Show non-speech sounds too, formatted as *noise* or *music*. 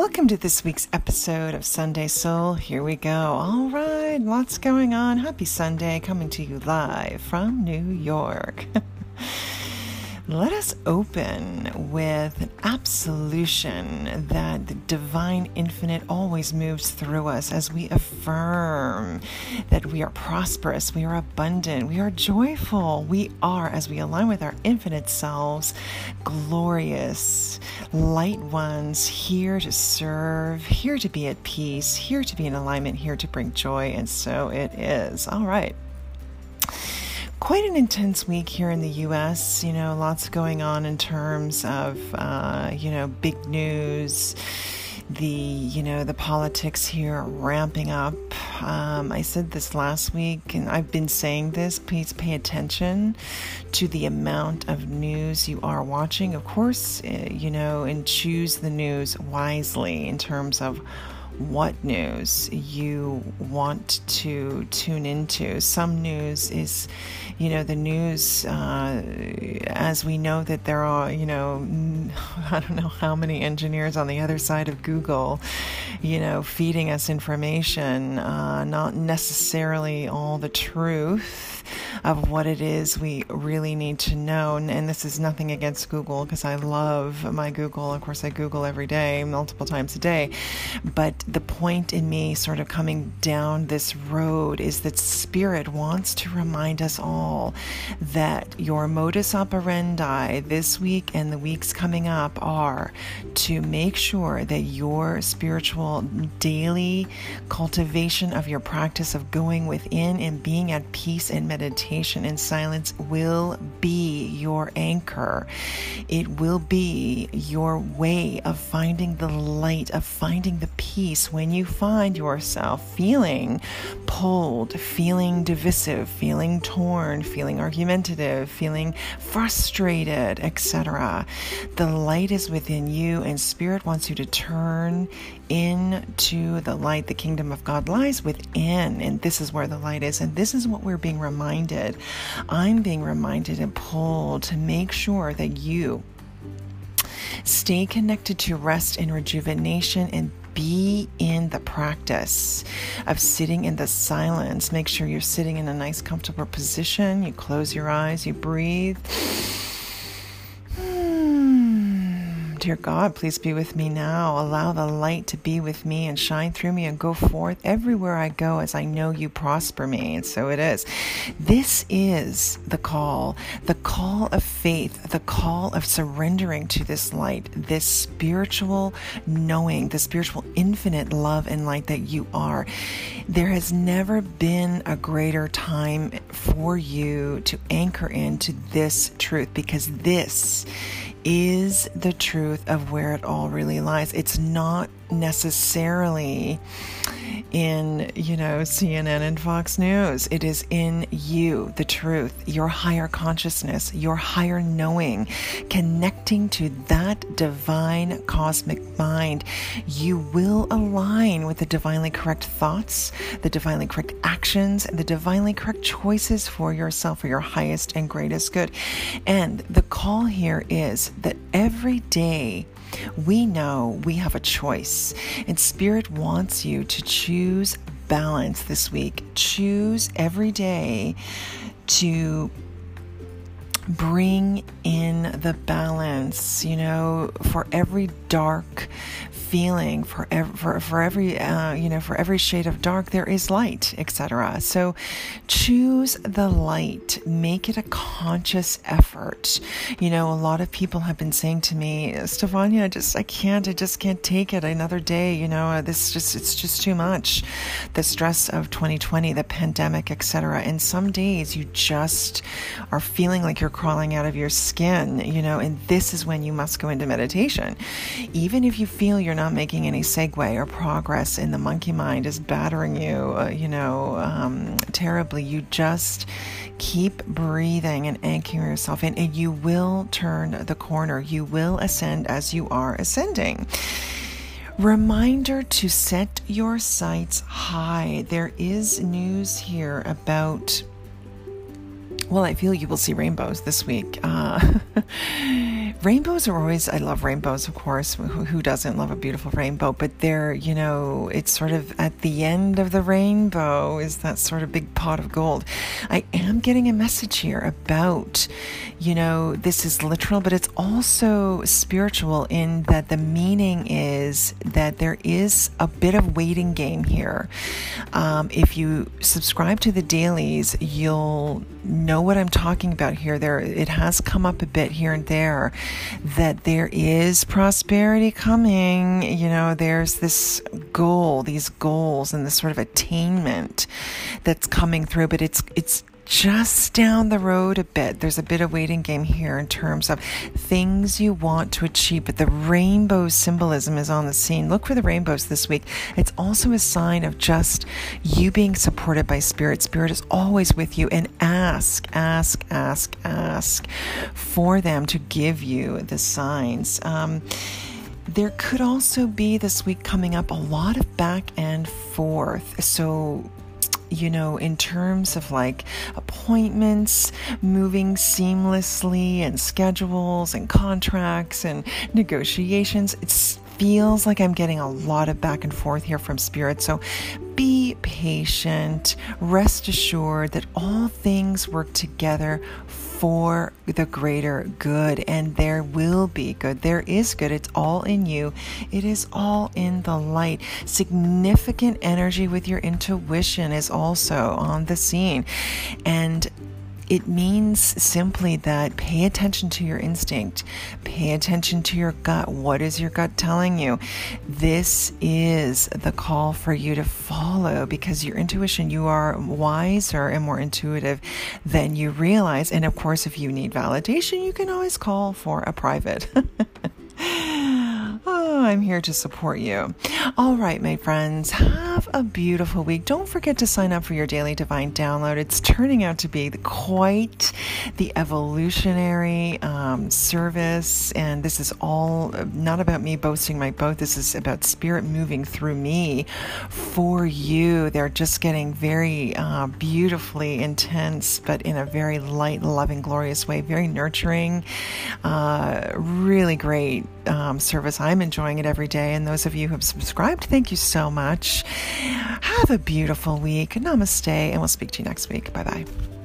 Welcome to this week's episode of Sunday Soul. Here we go. All right, lots going on. Happy Sunday, coming to you live from New York. *laughs* Let us open with an absolution that the divine infinite always moves through us as we affirm that we are prosperous, we are abundant, we are joyful, we are, as we align with our infinite selves, glorious, light ones, here to serve, here to be at peace, here to be in alignment, here to bring joy, and so it is. All right quite an intense week here in the U.S. You know, lots going on in terms of uh, you know big news. The you know the politics here ramping up. Um, I said this last week, and I've been saying this. Please pay attention to the amount of news you are watching. Of course, uh, you know, and choose the news wisely in terms of what news you want to tune into. Some news is, you know, the news, uh, as we know that there are, you know, *laughs* I don't know how many engineers on the other side of Google, you know, feeding us information, uh, not necessarily all the truth of what it is we really need to know. And this is nothing against Google because I love my Google. Of course, I Google every day, multiple times a day. But the point in me sort of coming down this road is that Spirit wants to remind us all that your modus operandi this week and the weeks coming up are to make sure that your spiritual daily cultivation of your practice of going within and being at peace and meditation meditation and silence will be your anchor. It will be your way of finding the light, of finding the peace when you find yourself feeling pulled, feeling divisive, feeling torn, feeling argumentative, feeling frustrated, etc. The light is within you, and Spirit wants you to turn into the light. The kingdom of God lies within, and this is where the light is, and this is what we're being reminded I'm being reminded and pulled to make sure that you stay connected to rest and rejuvenation and be in the practice of sitting in the silence. Make sure you're sitting in a nice, comfortable position. You close your eyes, you breathe. Dear God, please be with me now. Allow the light to be with me and shine through me and go forth everywhere I go as I know you prosper me. And so it is. This is the call, the call of faith, the call of surrendering to this light, this spiritual knowing, the spiritual infinite love and light that you are. There has never been a greater time for you to anchor into this truth because this is the truth of where it all really lies. It's not necessarily in, you know, CNN and Fox News. It is in you, the truth, your higher consciousness, your higher knowing, connecting to that divine cosmic mind. You will align with the divinely correct thoughts, the divinely correct actions, and the divinely correct choices for yourself for your highest and greatest good. And the call here is that every day, we know we have a choice, and Spirit wants you to choose balance this week. Choose every day to bring in the balance, you know, for every dark feeling for every, for, for every uh, you know for every shade of dark there is light etc so choose the light. Make it a conscious effort. You know a lot of people have been saying to me Stefania I just I can't I just can't take it another day you know this just it's just too much. The stress of 2020 the pandemic etc and some days you just are feeling like you're crawling out of your skin you know and this is when you must go into meditation even if you feel you're not making any segue or progress in the monkey mind is battering you, uh, you know, um, terribly, you just keep breathing and anchoring yourself in, and you will turn the corner. You will ascend as you are ascending. Reminder to set your sights high. There is news here about well, I feel you will see rainbows this week. Uh, *laughs* rainbows are always, I love rainbows, of course. Who, who doesn't love a beautiful rainbow? But they're, you know, it's sort of at the end of the rainbow is that sort of big pot of gold. I am getting a message here about, you know, this is literal, but it's also spiritual in that the meaning is that there is a bit of waiting game here. Um, if you subscribe to the dailies, you'll know what I'm talking about here. There, it has come up a bit here and there that there is prosperity coming. You know, there's this goal, these goals, and this sort of attainment that's coming through. But it's it's just down the road a bit. There's a bit of waiting game here in terms of things you want to achieve, but the rainbow symbolism is on the scene. Look for the rainbows this week. It's also a sign of just you being supported by Spirit. Spirit is always with you, and ask, ask, ask, ask for them to give you the signs. Um, there could also be this week coming up a lot of back and forth. So you know, in terms of like appointments moving seamlessly and schedules and contracts and negotiations, it feels like I'm getting a lot of back and forth here from spirit. So be patient. Rest assured that all things work together for the greater good, and there will be good. There is good. It's all in you, it is all in the light. Significant energy with your intuition is also on the scene. And it means simply that pay attention to your instinct, pay attention to your gut. What is your gut telling you? This is the call for you to follow because your intuition, you are wiser and more intuitive than you realize. And of course, if you need validation, you can always call for a private. *laughs* Oh, I'm here to support you. All right, my friends, have a beautiful week. Don't forget to sign up for your daily divine download. It's turning out to be quite the evolutionary um, service, and this is all not about me boasting my boat. This is about spirit moving through me for you. They're just getting very uh, beautifully intense, but in a very light, loving, glorious way, very nurturing, uh, really great um, service. I'm enjoying it every day. And those of you who have subscribed, thank you so much. Have a beautiful week. Namaste, and we'll speak to you next week. Bye bye.